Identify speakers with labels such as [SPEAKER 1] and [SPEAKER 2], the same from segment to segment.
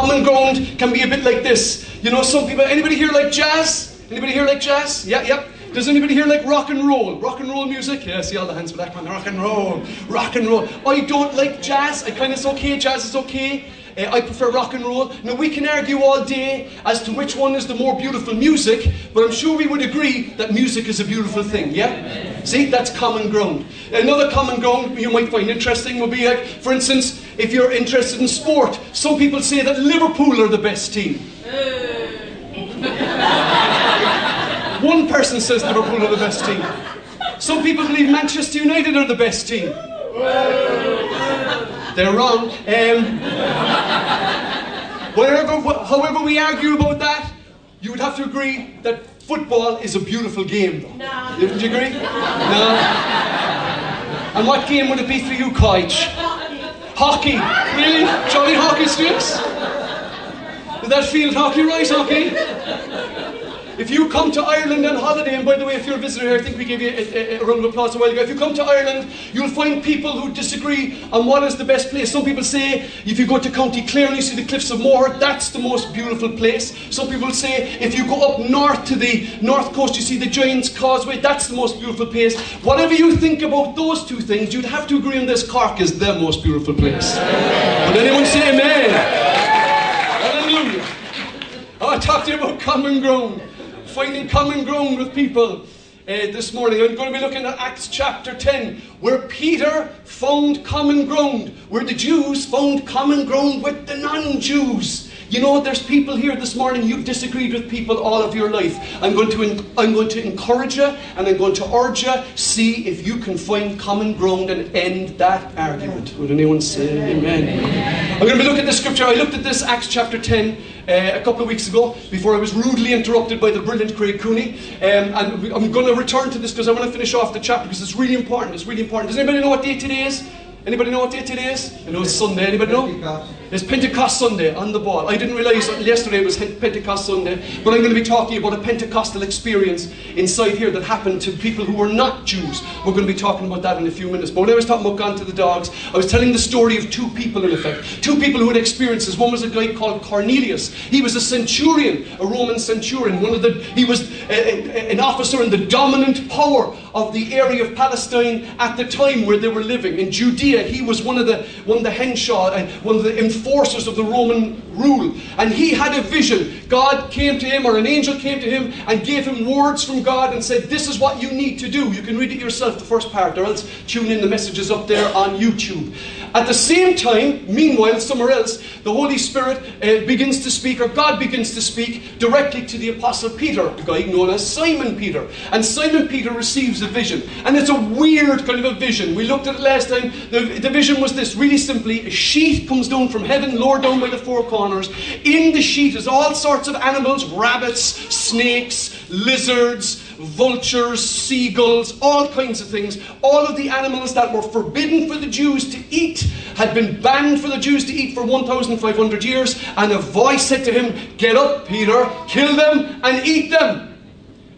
[SPEAKER 1] Common ground can be a bit like this. You know, some people, anybody here like jazz? Anybody here like jazz? Yeah, yeah. Does anybody here like rock and roll? Rock and roll music? Yeah, I see all the hands that one Rock and roll, rock and roll. I don't like jazz. I kind of, it's okay. Jazz is okay. Uh, I prefer rock and roll. Now, we can argue all day as to which one is the more beautiful music, but I'm sure we would agree that music is a beautiful thing, yeah? See, that's common ground. Another common ground you might find interesting would be like, for instance, if you're interested in sport, some people say that Liverpool are the best team. One person says Liverpool are the best team. Some people believe Manchester United are the best team. They're wrong. Um, wherever, however we argue about that, you would have to agree that football is a beautiful game, though.
[SPEAKER 2] No.
[SPEAKER 1] Wouldn't you agree? No. And what game would it be for you, Koich? Hockey. Really? Jolly hockey sticks? Is that field hockey right, hockey? If you come to Ireland on holiday, and by the way, if you're a visitor here, I think we gave you a, a, a round of applause a while ago. If you come to Ireland, you'll find people who disagree on what is the best place. Some people say if you go to County Clare and you see the Cliffs of Moher, that's the most beautiful place. Some people say if you go up north to the north coast, you see the Giant's Causeway, that's the most beautiful place. Whatever you think about those two things, you'd have to agree on this Cork is the most beautiful place. Would anyone say amen? Hallelujah. I want to talk to you about common ground finding common ground with people. Uh, this morning. I'm going to be looking at Acts chapter 10, where Peter found common ground, where the Jews found common ground with the non Jews. You know, there's people here this morning, you've disagreed with people all of your life. I'm going to, I'm going to encourage you and I'm going to urge you, see if you can find common ground and end that argument. Would anyone say amen? amen. I'm going to be looking at the scripture. I looked at this, Acts chapter 10, uh, a couple of weeks ago before I was rudely interrupted by the brilliant Craig Cooney. Um, and I'm going to return to this because I want to finish off the chapter because it's really important. It's really important. Does anybody know what day today is? Anybody know what day today is? I know it's Sunday. Anybody know? It's Pentecost Sunday on the ball. I didn't realise yesterday was Pentecost Sunday, but I'm going to be talking about a Pentecostal experience inside here that happened to people who were not Jews. We're going to be talking about that in a few minutes. But when I was talking about gone to the dogs, I was telling the story of two people in effect. Two people who had experiences. One was a guy called Cornelius. He was a centurion, a Roman centurion. One of the he was a, a, an officer in the dominant power of the area of Palestine at the time where they were living in Judea he was one of the one of the henshaw and one of the enforcers of the Roman rule. And he had a vision. God came to him, or an angel came to him and gave him words from God and said, This is what you need to do. You can read it yourself, the first part, or else tune in the messages up there on YouTube. At the same time, meanwhile, somewhere else, the Holy Spirit uh, begins to speak, or God begins to speak directly to the Apostle Peter, the guy known as Simon Peter. And Simon Peter receives a vision. And it's a weird kind of a vision. We looked at it last time. The, the vision was this really simply a sheet comes down from heaven, lowered down by the four corners. In the sheet is all sorts of animals rabbits, snakes, lizards vultures, seagulls, all kinds of things. All of the animals that were forbidden for the Jews to eat had been banned for the Jews to eat for 1,500 years. And a voice said to him, Get up, Peter, kill them and eat them.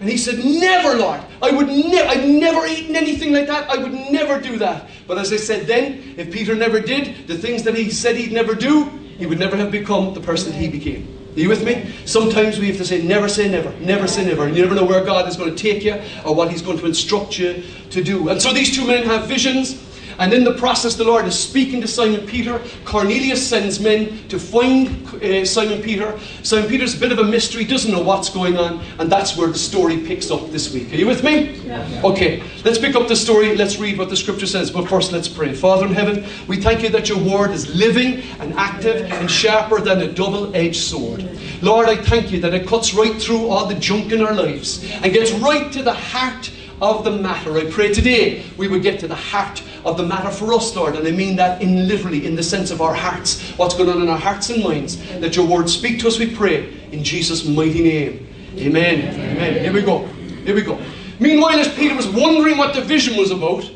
[SPEAKER 1] And he said, Never, Lord. I would ne- I've never eaten anything like that. I would never do that. But as I said then, if Peter never did the things that he said he'd never do, he would never have become the person that he became. Are you with me? Sometimes we have to say, never say never, never say never. And you never know where God is going to take you or what He's going to instruct you to do. And so these two men have visions. And in the process, the Lord is speaking to Simon Peter. Cornelius sends men to find uh, Simon Peter. Simon Peter's a bit of a mystery, doesn't know what's going on, and that's where the story picks up this week. Are you with me? Yeah. Okay, let's pick up the story. Let's read what the scripture says. But first, let's pray. Father in heaven, we thank you that your word is living and active and sharper than a double edged sword. Lord, I thank you that it cuts right through all the junk in our lives and gets right to the heart of the matter. I pray today we would get to the heart of the matter for us, Lord, and I mean that in literally in the sense of our hearts, what's going on in our hearts and minds. Let your word speak to us, we pray, in Jesus' mighty name. Amen. Amen. Here we go. Here we go. Meanwhile, as Peter was wondering what the vision was about,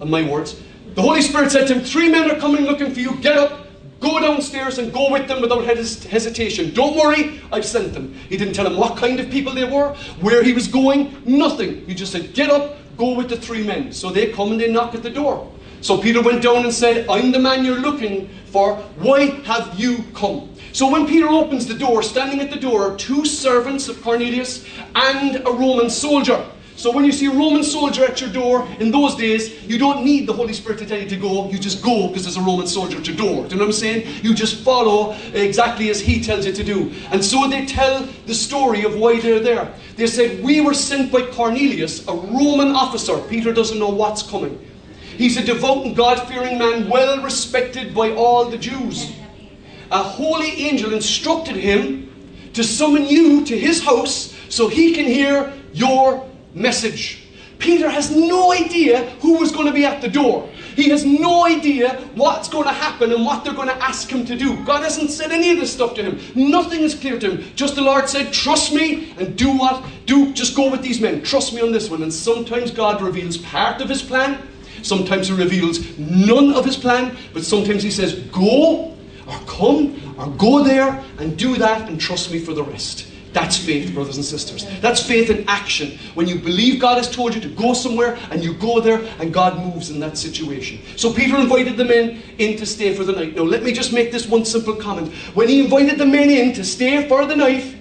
[SPEAKER 1] and my words, the Holy Spirit said to him, Three men are coming looking for you. Get up, Go downstairs and go with them without hesitation. Don't worry, I've sent them. He didn't tell him what kind of people they were, where he was going, nothing. He just said, Get up, go with the three men. So they come and they knock at the door. So Peter went down and said, I'm the man you're looking for. Why have you come? So when Peter opens the door, standing at the door are two servants of Cornelius and a Roman soldier. So when you see a Roman soldier at your door in those days, you don't need the Holy Spirit to tell you to go. You just go because there's a Roman soldier at your door. Do you know what I'm saying? You just follow exactly as he tells you to do. And so they tell the story of why they're there. They said, We were sent by Cornelius, a Roman officer. Peter doesn't know what's coming. He's a devout and God fearing man, well respected by all the Jews. A holy angel instructed him to summon you to his house so he can hear your message. Peter has no idea who was going to be at the door. He has no idea what's going to happen and what they're going to ask him to do. God hasn't said any of this stuff to him. Nothing is clear to him. Just the Lord said, Trust me and do what? Do just go with these men. Trust me on this one. And sometimes God reveals part of his plan. Sometimes he reveals none of his plan. But sometimes he says, Go or come or go there and do that and trust me for the rest. That's faith, brothers and sisters. That's faith in action. When you believe God has told you to go somewhere and you go there and God moves in that situation. So Peter invited the men in to stay for the night. Now, let me just make this one simple comment. When he invited the men in to stay for the night,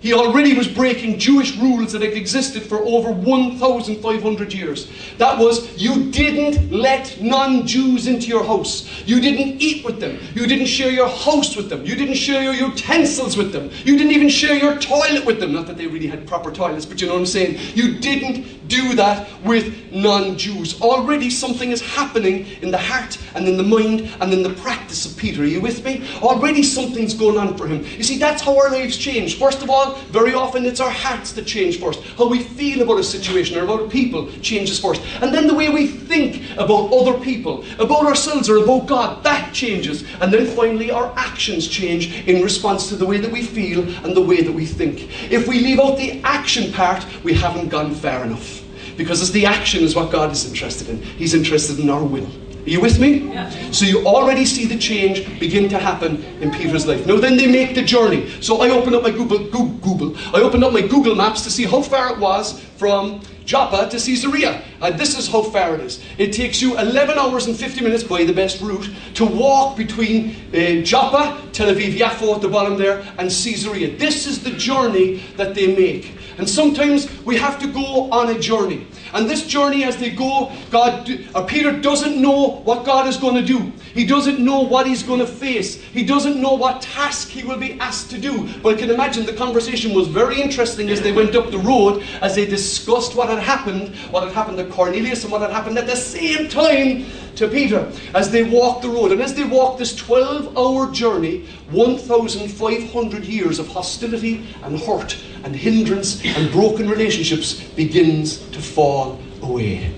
[SPEAKER 1] he already was breaking Jewish rules that had existed for over 1,500 years. That was, you didn't let non Jews into your house. You didn't eat with them. You didn't share your house with them. You didn't share your utensils with them. You didn't even share your toilet with them. Not that they really had proper toilets, but you know what I'm saying. You didn't do that with non Jews. Already something is happening in the heart and in the mind and in the practice of Peter. Are you with me? Already something's going on for him. You see, that's how our lives change. First of all, very often it's our hearts that change first. How we feel about a situation or about people changes first. And then the way we think about other people, about ourselves or about God, that changes. And then finally our actions change in response to the way that we feel and the way that we think. If we leave out the action part, we haven't gone far enough. Because it's the action is what God is interested in. He's interested in our will. Are you with me? Yeah. So you already see the change begin to happen in Peter's life. Now then they make the journey. So I open up my Google, Google, I opened up my Google Maps to see how far it was from Joppa to Caesarea. And this is how far it is. It takes you 11 hours and 50 minutes by the best route to walk between uh, Joppa, Tel Aviv, Yaffo at the bottom there, and Caesarea. This is the journey that they make. And sometimes we have to go on a journey. And this journey, as they go, God, uh, Peter doesn't know what God is going to do. He doesn't know what he's going to face. He doesn't know what task he will be asked to do. But I can imagine the conversation was very interesting as they went up the road, as they discussed what had happened, what had happened to Cornelius, and what had happened at the same time to Peter as they walked the road. And as they walked this 12 hour journey, 1,500 years of hostility and hurt and hindrance and broken relationships begins to fall away.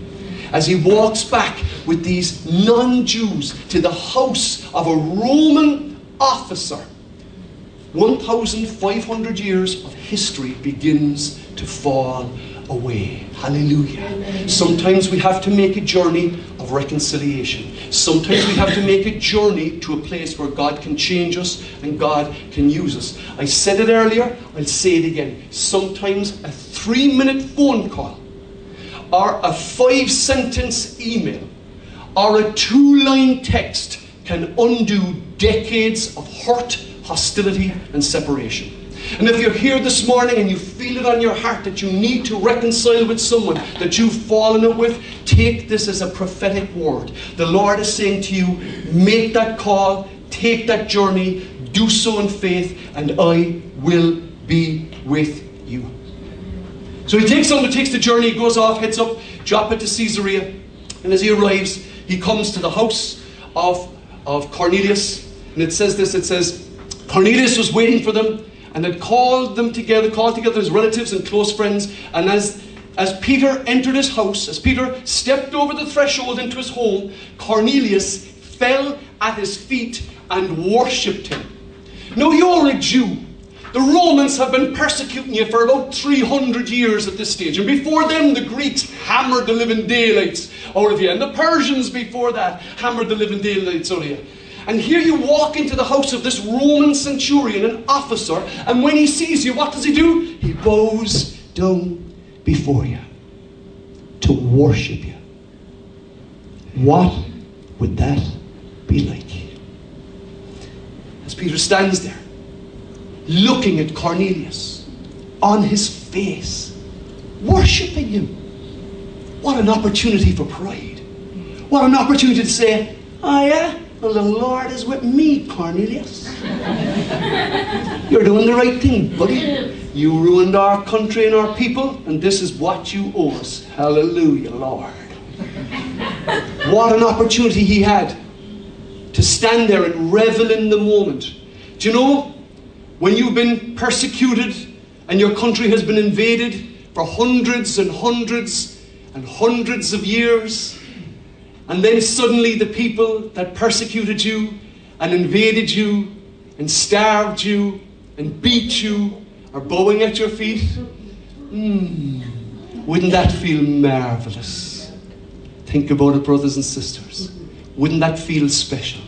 [SPEAKER 1] As he walks back with these non Jews to the house of a Roman officer, 1,500 years of history begins to fall away. Hallelujah. Sometimes we have to make a journey of reconciliation. Sometimes we have to make a journey to a place where God can change us and God can use us. I said it earlier, I'll say it again. Sometimes a three minute phone call, or a five sentence email, or a two line text can undo decades of hurt, hostility, and separation. And if you're here this morning and you feel it on your heart that you need to reconcile with someone that you've fallen out with, take this as a prophetic word. The Lord is saying to you, make that call, take that journey, do so in faith, and I will be with you. So he takes on, he takes the journey, he goes off, heads up, Joppa to Caesarea, and as he arrives, he comes to the house of, of Cornelius, and it says this, it says, Cornelius was waiting for them and had called them together, called together his relatives and close friends. And as, as Peter entered his house, as Peter stepped over the threshold into his home, Cornelius fell at his feet and worshipped him. Now you're a Jew. The Romans have been persecuting you for about 300 years at this stage. And before them, the Greeks hammered the living daylights out of you. And the Persians before that hammered the living daylights out of you. And here you walk into the house of this Roman centurion, an officer, and when he sees you, what does he do? He bows down before you to worship you. What would that be like? As Peter stands there, looking at Cornelius on his face, worshipping him. What an opportunity for pride. What an opportunity to say, Oh, yeah? Well, the Lord is with me, Cornelius. You're doing the right thing, buddy. You ruined our country and our people, and this is what you owe us. Hallelujah, Lord. What an opportunity he had to stand there and revel in the moment. Do you know, when you've been persecuted and your country has been invaded for hundreds and hundreds and hundreds of years, and then suddenly the people that persecuted you and invaded you and starved you and beat you are bowing at your feet? Hmm, wouldn't that feel marvelous? Think about it, brothers and sisters. Wouldn't that feel special?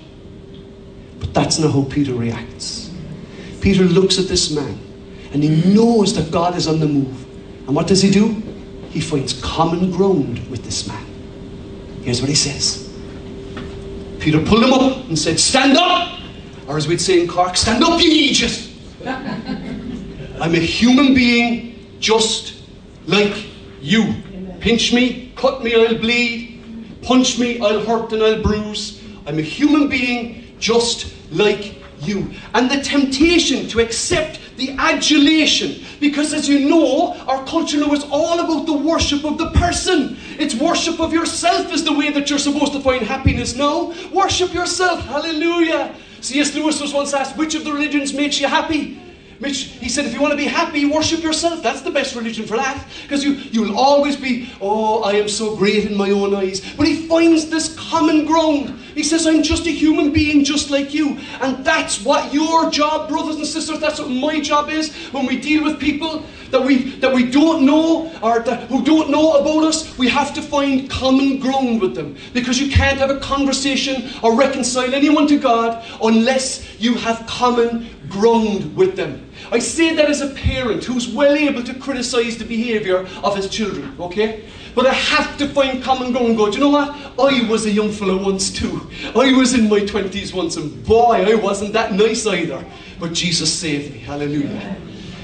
[SPEAKER 1] But that's not how Peter reacts. Peter looks at this man and he knows that God is on the move. And what does he do? He finds common ground with this man. Here's what he says Peter pulled him up and said, Stand up! Or as we'd say in Cork, stand up, you idiot! I'm a human being just like you. Pinch me, cut me, I'll bleed. Punch me, I'll hurt and I'll bruise. I'm a human being just like you. And the temptation to accept the adulation, because as you know, our culture now is all about the worship of the person. It's worship of yourself is the way that you're supposed to find happiness now. Worship yourself. Hallelujah. C.S. Lewis was once asked, which of the religions makes you happy? Mitch, he said, if you want to be happy, worship yourself. That's the best religion for that. Because you, you'll always be, oh, I am so great in my own eyes. But he finds this common ground. He says, I'm just a human being just like you. And that's what your job, brothers and sisters, that's what my job is when we deal with people that we, that we don't know or that, who don't know about us. We have to find common ground with them. Because you can't have a conversation or reconcile anyone to God unless you have common ground with them. I say that as a parent who's well able to criticize the behavior of his children, okay? But I have to find common ground and go, do you know what? I was a young fellow once too. I was in my 20s once, and boy, I wasn't that nice either. But Jesus saved me. Hallelujah.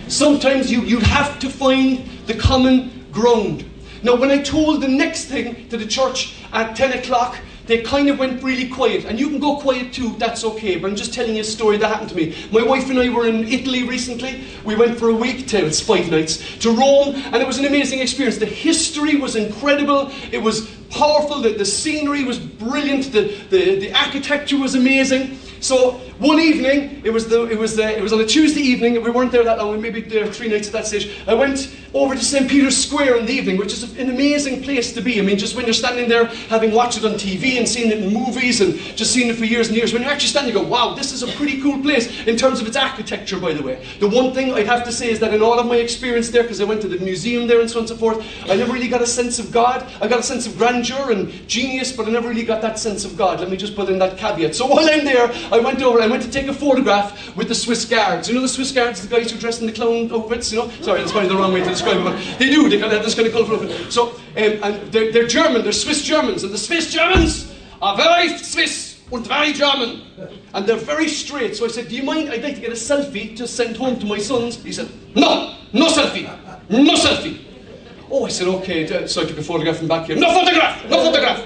[SPEAKER 1] Sometimes you, you have to find the common ground. Now, when I told the next thing to the church at 10 o'clock, they kind of went really quiet. And you can go quiet too, that's okay. But I'm just telling you a story that happened to me. My wife and I were in Italy recently. We went for a week, to, it's five nights, to Rome, and it was an amazing experience. The history was incredible, it was powerful, the, the scenery was brilliant, the, the, the architecture was amazing. So one evening, it was the it was the, it was on a Tuesday evening. We weren't there that long. We maybe there three nights at that stage. I went over to St Peter's Square in the evening, which is an amazing place to be. I mean, just when you're standing there, having watched it on TV and seen it in movies and just seen it for years and years, when you're actually standing, you go, "Wow, this is a pretty cool place." In terms of its architecture, by the way, the one thing I'd have to say is that in all of my experience there, because I went to the museum there and so on and so forth, I never really got a sense of God. I got a sense of grandeur and genius, but I never really got that sense of God. Let me just put in that caveat. So while I'm there, went over. I went to take a photograph with the Swiss guards. You know the Swiss guards, the guys who dress in the clown outfits, you know? Sorry, that's probably the wrong way to describe it, but they do. They kind of have this kind of colourful outfit. So, um, and they're, they're German, they're Swiss Germans, and the Swiss Germans are very Swiss and very German. And they're very straight. So I said, Do you mind? I'd like to get a selfie to send home to my sons. He said, No, no selfie, no selfie. Oh, I said, Okay. So I took a photograph from back here. No photograph, no photograph.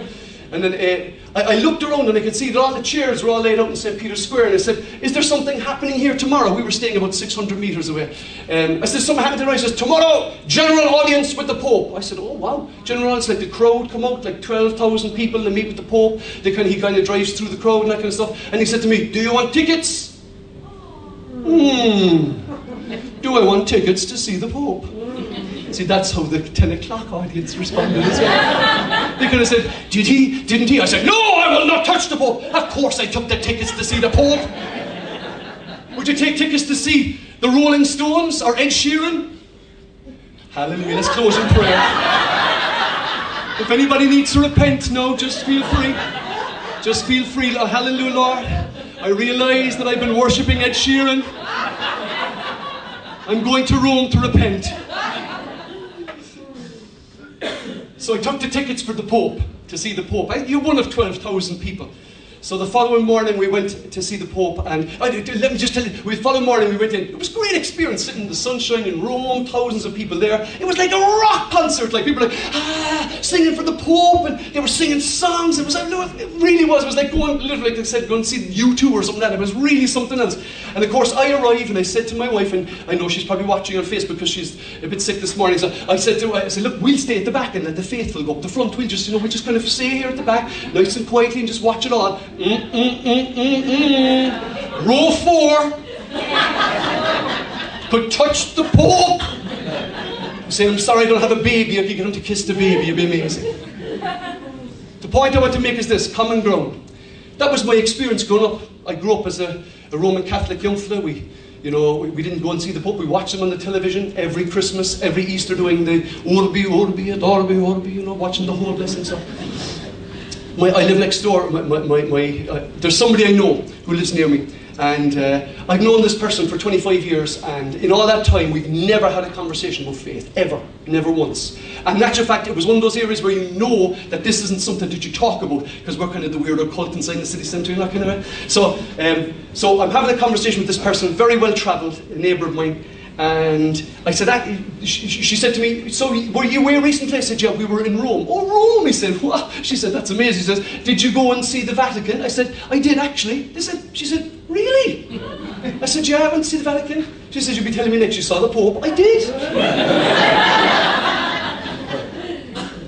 [SPEAKER 1] And then uh, I, I, looked around and I could see that all the chairs were all laid out in St. Peter's Square. And I said, Is there something happening here tomorrow? We were staying about 600 metres away. Um, I said, Something happened tonight? He says, Tomorrow, general audience with the Pope. I said, Oh, wow. General audience, like the crowd come out, like 12,000 people, they meet with the Pope. They kind of, he kind of drives through the crowd and that kind of stuff. And he said to me, Do you want tickets? Hmm. Do I want tickets to see the Pope? See, that's how the 10 o'clock audience responded as well. They could have said, Did he? Didn't he? I said, No, I will not touch the Pope. Of course, I took the tickets to see the Pope. Would you take tickets to see the Rolling Stones or Ed Sheeran? Hallelujah. Let's close in prayer. If anybody needs to repent, no, just feel free. Just feel free. Oh, hallelujah, Lord. I realize that I've been worshipping Ed Sheeran. I'm going to Rome to repent. So I took the tickets for the Pope, to see the Pope. I, you're one of 12,000 people. So the following morning we went to see the Pope, and uh, let me just tell you, the following morning we went in. It was a great experience sitting in the sunshine in Rome, thousands of people there. It was like a rock concert, like people like ah, singing for the Pope, and they were singing songs. It was, it really was. It was like going, literally, like they said, going to see U2 or something like that. It was really something else. And of course, I arrived and I said to my wife, and I know she's probably watching on Facebook because she's a bit sick this morning. So I said to her, I said, look, we'll stay at the back and let the faithful go up the front. We'll just, you know, we'll just kind of stay here at the back, nice and quietly, and just watch it all. Mm, mm, mm, mm, mm. Row four. Could touch the Pope. Say, I'm sorry I don't have a baby. If you get him to kiss the baby, it'd be amazing. The point I want to make is this common ground. That was my experience growing up. I grew up as a, a Roman Catholic young fella. We, you know, we, we, didn't go and see the Pope. We watched him on the television every Christmas, every Easter, doing the Orbi, Orbi, Orbi, you know, watching the whole blessing stuff. My, I live next door. My, my, my uh, there's somebody I know who lives near me. And uh, I've known this person for 25 years, and in all that time, we've never had a conversation about faith, ever, never once. And in actual fact, it was one of those areas where you know that this isn't something that you talk about, because we're kind of the weirdo cult inside the city centre, you know, kind of. So, um, so I'm having a conversation with this person, very well travelled, a neighbour of mine, and I said, ah, she said to me, so were you away recently? I said, yeah, we were in Rome. Oh, Rome, he said. What? She said, that's amazing. She says, did you go and see the Vatican? I said, I did actually. They said, she said, really? I said, yeah, I went to see the Vatican. She said, you'll be telling me next you saw the Pope. I did.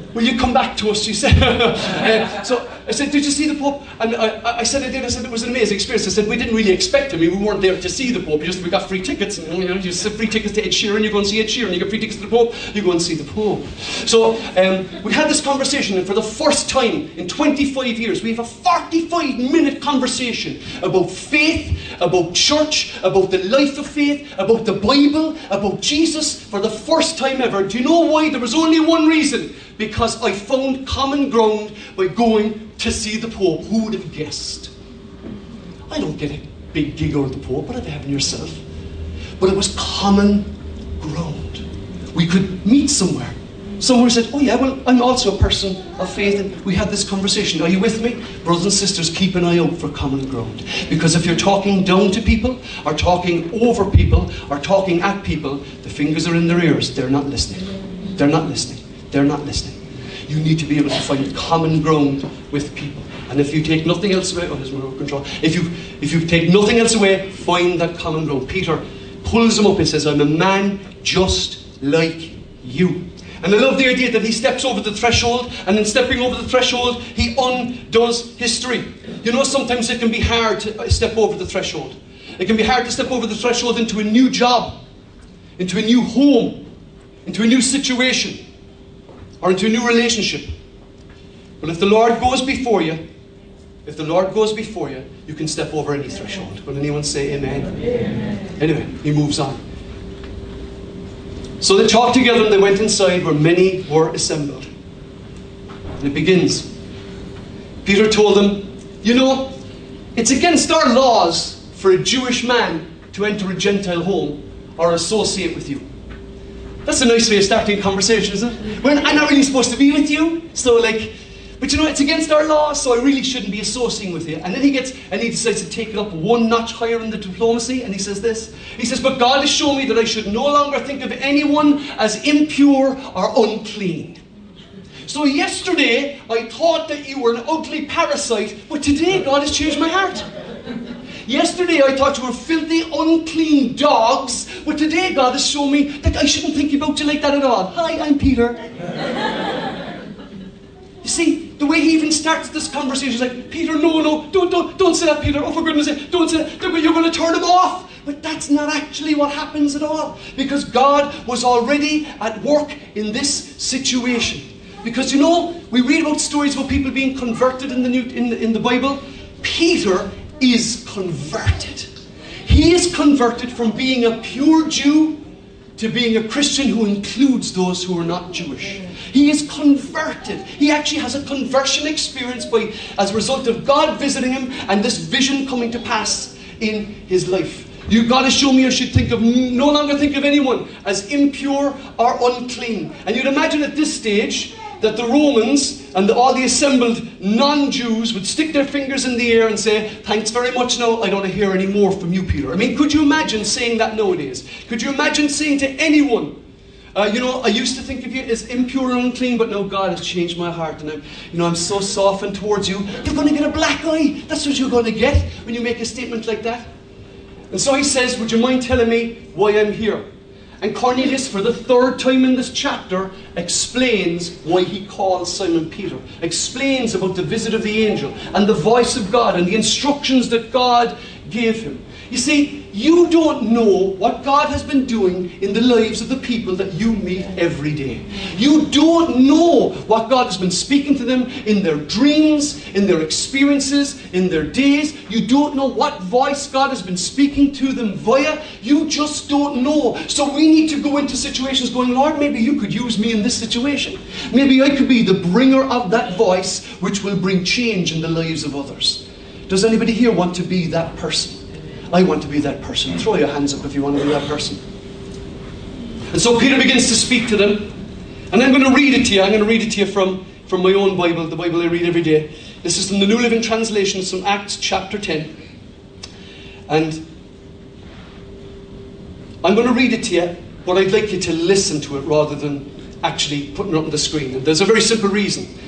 [SPEAKER 1] Will you come back to us? She said. uh, so I said, Did you see the Pope? And I, I, said, I did. I said, It was an amazing experience. I said, We didn't really expect him. We weren't there to see the Pope. just, we got free tickets. And, you know, you get free tickets to Ed Sheeran, you go and see Ed Sheeran. You get free tickets to the Pope, you go and see the Pope. So um, we had this conversation, and for the first time in 25 years, we have a 45 minute conversation about faith, about church, about the life of faith, about the Bible, about Jesus for the first time ever. Do you know why? There was only one reason because I found common ground by going to see the Pope. Who would have guessed? I don't get a big gig out of the Pope, whatever happened yourself. But it was common ground. We could meet somewhere. Someone said, Oh, yeah, well, I'm also a person of faith. And we had this conversation. Are you with me? Brothers and sisters, keep an eye out for common ground. Because if you're talking down to people, or talking over people, or talking at people, the fingers are in their ears. They're not listening. They're not listening they're not listening. You need to be able to find common ground with people. And if you take nothing else away, oh, there's my control. If you if you take nothing else away, find that common ground. Peter pulls him up and says, I'm a man just like you. And I love the idea that he steps over the threshold, and in stepping over the threshold, he undoes history. You know, sometimes it can be hard to uh, step over the threshold. It can be hard to step over the threshold into a new job, into a new home, into a new situation or into a new relationship. But if the Lord goes before you, if the Lord goes before you, you can step over any threshold. Will anyone say amen? amen? Anyway, he moves on. So they talked together and they went inside where many were assembled. And it begins. Peter told them, You know, it's against our laws for a Jewish man to enter a Gentile home or associate with you. That's a nice way of starting a conversation, isn't it? When I'm not really supposed to be with you, so like, but you know, it's against our law, so I really shouldn't be associating with you. And then he gets, and he decides to take it up one notch higher in the diplomacy, and he says this. He says, But God has shown me that I should no longer think of anyone as impure or unclean. So yesterday, I thought that you were an ugly parasite, but today God has changed my heart. Yesterday I thought you were filthy, unclean dogs, but today God has shown me that I shouldn't think about you like that at all. Hi, I'm Peter. you see, the way he even starts this conversation is like, Peter, no, no, don't, don't, don't say that, Peter. Oh, for goodness sake, don't say that. You're going to turn him off. But that's not actually what happens at all. Because God was already at work in this situation. Because you know, we read about stories about people being converted in the, New, in the, in the Bible. Peter is converted. He is converted from being a pure Jew to being a Christian who includes those who are not Jewish. He is converted. He actually has a conversion experience by, as a result of God visiting him and this vision coming to pass in his life. You've got to show me I should think of no longer think of anyone as impure or unclean. And you'd imagine at this stage that the Romans and the, all the assembled non Jews would stick their fingers in the air and say, Thanks very much, no, I don't hear any more from you, Peter. I mean, could you imagine saying that nowadays? Could you imagine saying to anyone, uh, you know, I used to think of you as impure and unclean, but now God has changed my heart, and I'm, you know, I'm so softened towards you. You're going to get a black eye. That's what you're going to get when you make a statement like that. And so he says, Would you mind telling me why I'm here? And Cornelius, for the third time in this chapter, explains why he calls Simon Peter, explains about the visit of the angel and the voice of God and the instructions that God gave him. You see, you don't know what God has been doing in the lives of the people that you meet every day. You don't know what God has been speaking to them in their dreams, in their experiences, in their days. You don't know what voice God has been speaking to them via. You just don't know. So we need to go into situations going, Lord, maybe you could use me in this situation. Maybe I could be the bringer of that voice which will bring change in the lives of others. Does anybody here want to be that person? I want to be that person. Throw your hands up if you want to be that person. And so Peter begins to speak to them. And I'm going to read it to you. I'm going to read it to you from, from my own Bible, the Bible I read every day. This is from the New Living Translation. It's from Acts chapter 10. And I'm going to read it to you, but I'd like you to listen to it rather than actually putting it on the screen. And there's a very simple reason.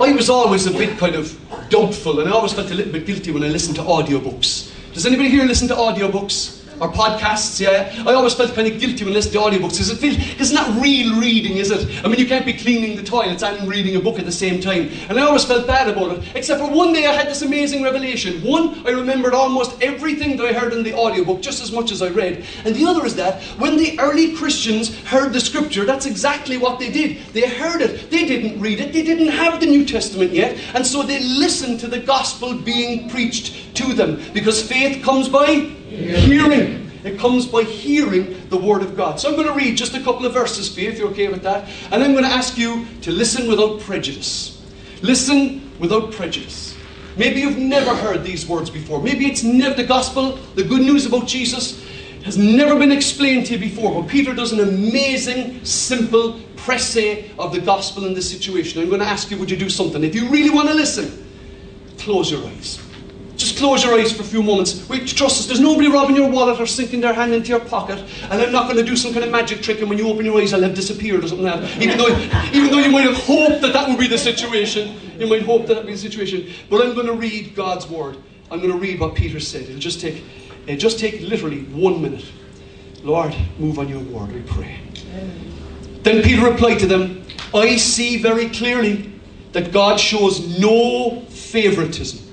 [SPEAKER 1] I was always a bit kind of doubtful, and I always felt a little bit guilty when I listened to audiobooks. Does anybody here listen to audiobooks? Or podcasts, yeah. I always felt kind of guilty when listening to audiobooks because it feels it's not real reading, is it? I mean, you can't be cleaning the toilets and reading a book at the same time. And I always felt bad about it. Except for one day I had this amazing revelation. One, I remembered almost everything that I heard in the audiobook just as much as I read. And the other is that when the early Christians heard the scripture, that's exactly what they did. They heard it. They didn't read it. They didn't have the New Testament yet. And so they listened to the gospel being preached to them. Because faith comes by hearing. It comes by hearing the Word of God. So I'm going to read just a couple of verses for you, if you're okay with that. And I'm going to ask you to listen without prejudice. Listen without prejudice. Maybe you've never heard these words before. Maybe it's never the gospel, the good news about Jesus has never been explained to you before. But Peter does an amazing, simple presse of the gospel in this situation. I'm going to ask you, would you do something? If you really want to listen, close your eyes. Close your eyes for a few moments. Wait, trust us, there's nobody robbing your wallet or sinking their hand into your pocket. And I'm not going to do some kind of magic trick, and when you open your eyes, I'll have disappeared or something like that. Even though, even though you might have hoped that that would be the situation. You might hope that that would be the situation. But I'm going to read God's word. I'm going to read what Peter said. It'll just take, it'll just take literally one minute. Lord, move on your word, we pray. Then Peter replied to them, I see very clearly that God shows no favoritism.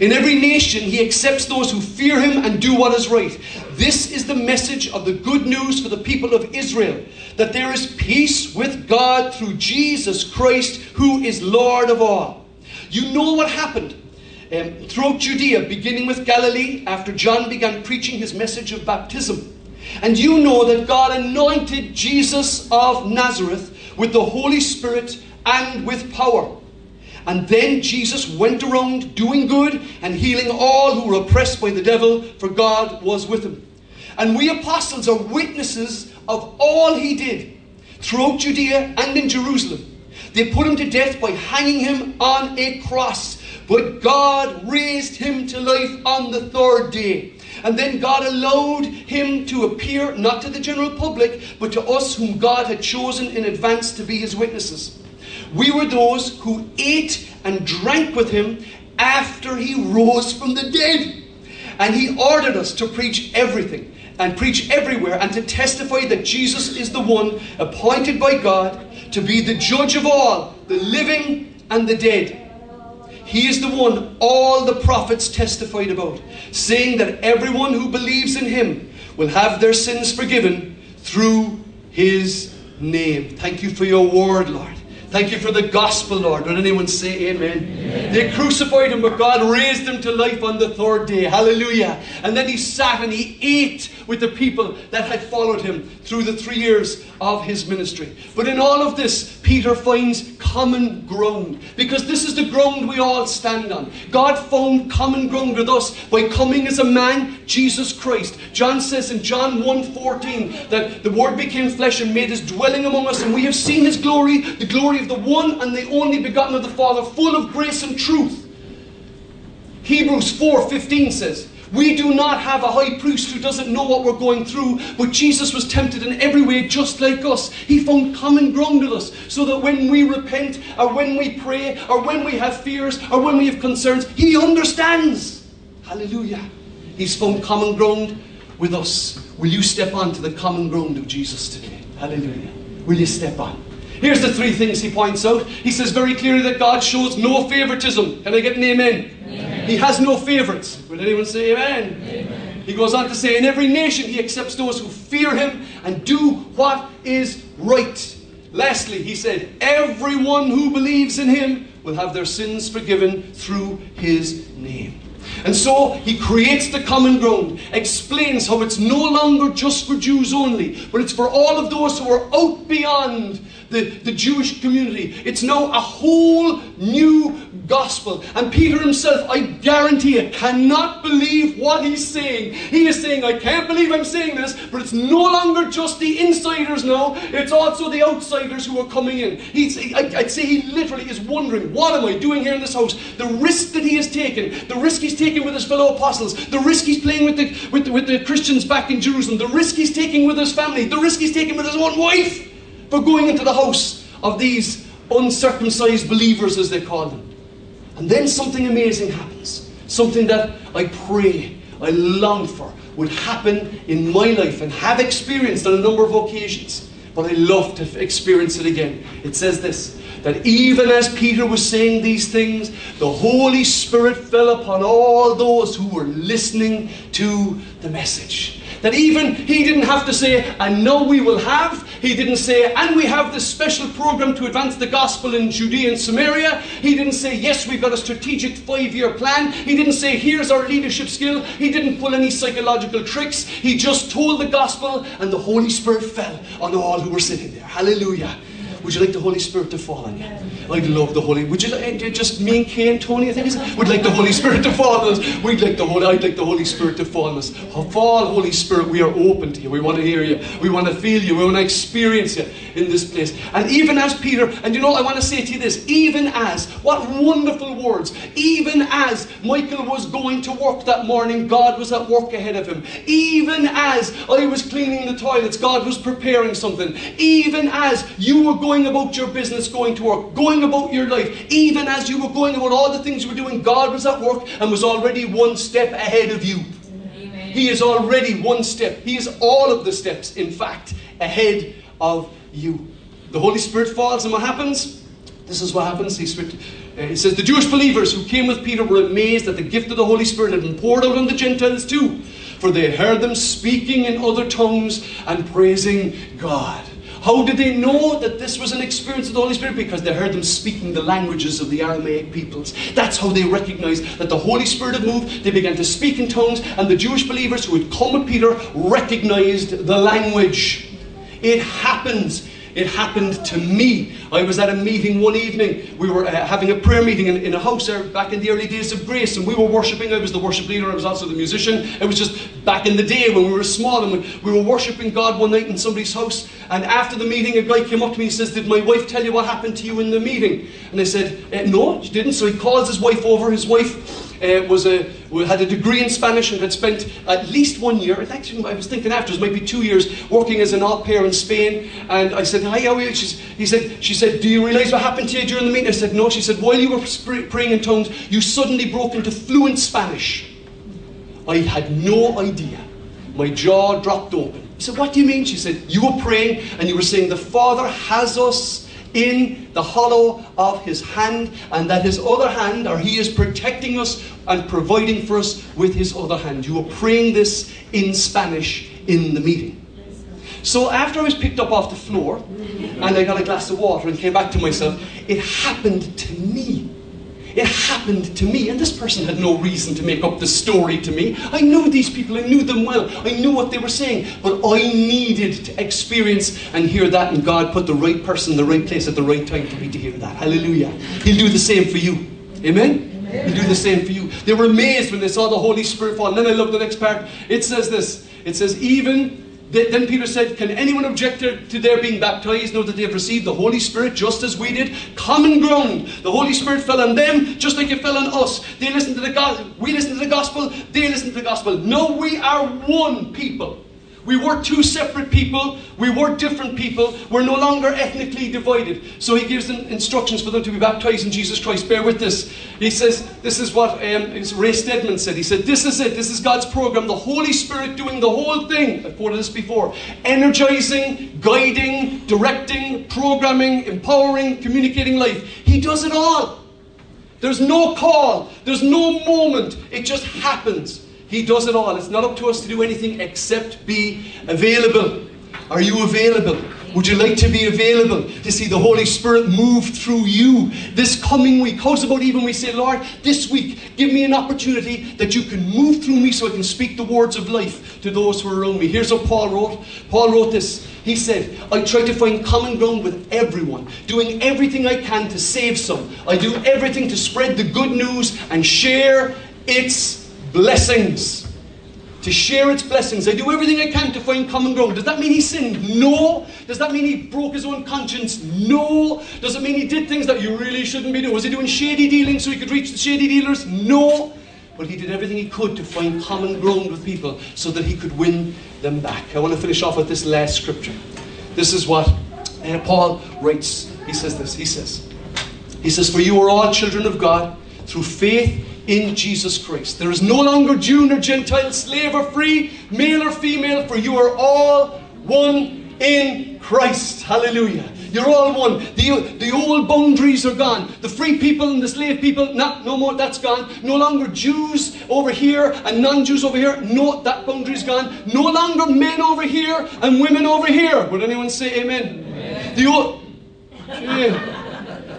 [SPEAKER 1] In every nation, he accepts those who fear him and do what is right. This is the message of the good news for the people of Israel that there is peace with God through Jesus Christ, who is Lord of all. You know what happened um, throughout Judea, beginning with Galilee, after John began preaching his message of baptism. And you know that God anointed Jesus of Nazareth with the Holy Spirit and with power and then Jesus went around doing good and healing all who were oppressed by the devil, for God was with him. And we apostles are witnesses of all he did throughout Judea and in Jerusalem. They put him to death by hanging him on a cross, but God raised him to life on the third day. And then God allowed him to appear not to the general public, but to us whom God had chosen in advance to be his witnesses. We were those who ate and drank with him after he rose from the dead. And he ordered us to preach everything and preach everywhere and to testify that Jesus is the one appointed by God to be the judge of all, the living and the dead. He is the one all the prophets testified about, saying that everyone who believes in him will have their sins forgiven through his name. Thank you for your word, Lord. Thank you for the gospel, Lord. Would anyone say amen? amen? They crucified him, but God raised him to life on the third day. Hallelujah. And then he sat and he ate with the people that had followed him through the three years of his ministry. But in all of this, Peter finds common ground because this is the ground we all stand on. God found common ground with us by coming as a man, Jesus Christ. John says in John 1:14 that the word became flesh and made his dwelling among us and we have seen his glory, the glory of the one and the only begotten of the Father, full of grace and truth. Hebrews 4:15 says, we do not have a high priest who doesn't know what we're going through, but Jesus was tempted in every way just like us. He found common ground with us so that when we repent, or when we pray, or when we have fears, or when we have concerns, He understands. Hallelujah. He's found common ground with us. Will you step on to the common ground of Jesus today? Hallelujah. Will you step on? Here's the three things he points out. He says very clearly that God shows no favoritism. Can I get an amen? amen. He has no favorites. Will anyone say amen? amen? He goes on to say, In every nation he accepts those who fear him and do what is right. Lastly, he said, Everyone who believes in him will have their sins forgiven through his name. And so he creates the common ground, explains how it's no longer just for Jews only, but it's for all of those who are out beyond the, the Jewish community. It's now a whole new gospel. And Peter himself, I guarantee it, cannot believe what he's saying. He is saying, I can't believe I'm saying this, but it's no longer just the insiders now, it's also the outsiders who are coming in. He's, I'd say he literally is wondering, what am I doing here in this house? The risk that he has taken, the risk he's taken with his fellow apostles, the risk he's playing with the, with with the Christians back in Jerusalem, the risk he's taking with his family, the risk he's taking with his own wife for going into the house of these uncircumcised believers, as they call them. And then something amazing happens. Something that I pray, I long for, would happen in my life and have experienced on a number of occasions. But I love to experience it again. It says this that even as Peter was saying these things, the Holy Spirit fell upon all those who were listening to the message. That even he didn't have to say, and now we will have. He didn't say, and we have this special program to advance the gospel in Judea and Samaria. He didn't say, yes, we've got a strategic five year plan. He didn't say, here's our leadership skill. He didn't pull any psychological tricks. He just told the gospel, and the Holy Spirit fell on all who were sitting there. Hallelujah. Would you like the Holy Spirit to fall on you? I'd love the Holy. Would you like eh, eh, just me and Kay and Tony? I think would like the Holy Spirit to fall on us. We'd like the Holy. I'd like the Holy Spirit to fall on us. Fall, Holy Spirit. We are open to you. We want to hear you. We want to feel you. We want to experience you in this place. And even as Peter, and you know, I want to say to you this. Even as what wonderful words. Even as Michael was going to work that morning, God was at work ahead of him. Even as I was cleaning the toilets, God was preparing something. Even as you were going going about your business, going to work, going about your life, even as you were going about all the things you were doing, God was at work and was already one step ahead of you. Amen. He is already one step. He is all of the steps, in fact, ahead of you. The Holy Spirit falls, and what happens? This is what happens. He, uh, he says, The Jewish believers who came with Peter were amazed that the gift of the Holy Spirit had been poured out on the Gentiles too, for they heard them speaking in other tongues and praising God. How did they know that this was an experience of the Holy Spirit? Because they heard them speaking the languages of the Aramaic peoples. That's how they recognized that the Holy Spirit had moved. They began to speak in tongues, and the Jewish believers who had come with Peter recognized the language. It happens it happened to me. I was at a meeting one evening. We were uh, having a prayer meeting in, in a house there back in the early days of grace, and we were worshipping. I was the worship leader, I was also the musician. It was just back in the day when we were small, and we, we were worshipping God one night in somebody's house. And after the meeting, a guy came up to me and says, Did my wife tell you what happened to you in the meeting? And I said, uh, No, she didn't. So he calls his wife over. His wife uh, was a had a degree in Spanish and had spent at least one year. Actually, I was thinking after it might be two years working as an au pair in Spain. And I said, "Hi, how are you?" She's, he said, "She said, do you realise what happened to you during the meeting?" I said, "No." She said, "While you were praying in tongues, you suddenly broke into fluent Spanish." I had no idea. My jaw dropped open. He said, What do you mean? She said, You were praying and you were saying, The Father has us in the hollow of his hand, and that his other hand, or he is protecting us and providing for us with his other hand. You were praying this in Spanish in the meeting. So after I was picked up off the floor and I got a glass of water and came back to myself, it happened to me. It happened to me, and this person had no reason to make up the story to me. I knew these people, I knew them well, I knew what they were saying, but I needed to experience and hear that, and God put the right person in the right place at the right time for me to hear that. Hallelujah. He'll do the same for you. Amen? He'll do the same for you. They were amazed when they saw the Holy Spirit fall. And then I love the next part. It says this it says, even then Peter said, Can anyone object to their being baptized know that they have received the Holy Spirit just as we did? Common ground. The Holy Spirit fell on them just like it fell on us. They listened to the gospel. We listened to the gospel. They listened to the gospel. No, we are one people. We were two separate people. We were different people. We're no longer ethnically divided. So he gives them instructions for them to be baptized in Jesus Christ. Bear with this. He says, this is what um, Ray Stedman said. He said, this is it. This is God's program. The Holy Spirit doing the whole thing. I've quoted this before. Energizing, guiding, directing, programming, empowering, communicating life. He does it all. There's no call. There's no moment. It just happens. He does it all. It's not up to us to do anything except be available. Are you available? Would you like to be available to see the Holy Spirit move through you this coming week? How's about even we say, Lord, this week, give me an opportunity that you can move through me so I can speak the words of life to those who are around me. Here's what Paul wrote. Paul wrote this. He said, I try to find common ground with everyone, doing everything I can to save some. I do everything to spread the good news and share its blessings. To share its blessings. I do everything I can to find common ground. Does that mean he sinned? No. Does that mean he broke his own conscience? No. Does it mean he did things that you really shouldn't be doing? Was he doing shady dealing so he could reach the shady dealers? No. But he did everything he could to find common ground with people so that he could win them back. I want to finish off with this last scripture. This is what uh, Paul writes. He says this. He says, He says, For you are all children of God through faith in Jesus Christ. There is no longer Jew nor Gentile, slave or free, male or female, for you are all one in Christ. Hallelujah. You're all one. The, the old boundaries are gone. The free people and the slave people, not, no more, that's gone. No longer Jews over here and non-Jews over here. No, that boundary's gone. No longer men over here and women over here. Would anyone say amen? amen. The old, yeah.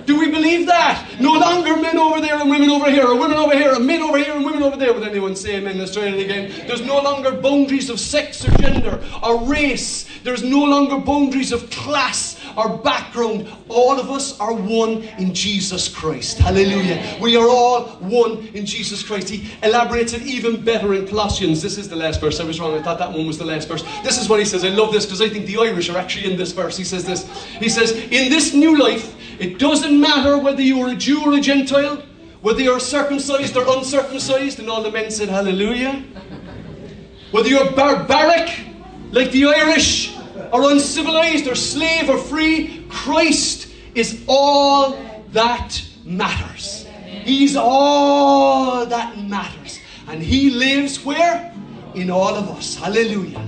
[SPEAKER 1] Do we believe that? No longer men over there and women over here, or women over here and men over here over there. with anyone say amen? Let's try it again. There's no longer boundaries of sex or gender or race. There's no longer boundaries of class or background. All of us are one in Jesus Christ. Hallelujah. We are all one in Jesus Christ. He elaborates it even better in Colossians. This is the last verse. I was wrong. I thought that one was the last verse. This is what he says. I love this because I think the Irish are actually in this verse. He says this. He says, In this new life, it doesn't matter whether you are a Jew or a Gentile, whether you're circumcised or uncircumcised, and all the men said hallelujah. Whether you're barbaric, like the Irish, or uncivilized, or slave or free, Christ is all that matters. He's all that matters. And He lives where? In all of us. Hallelujah.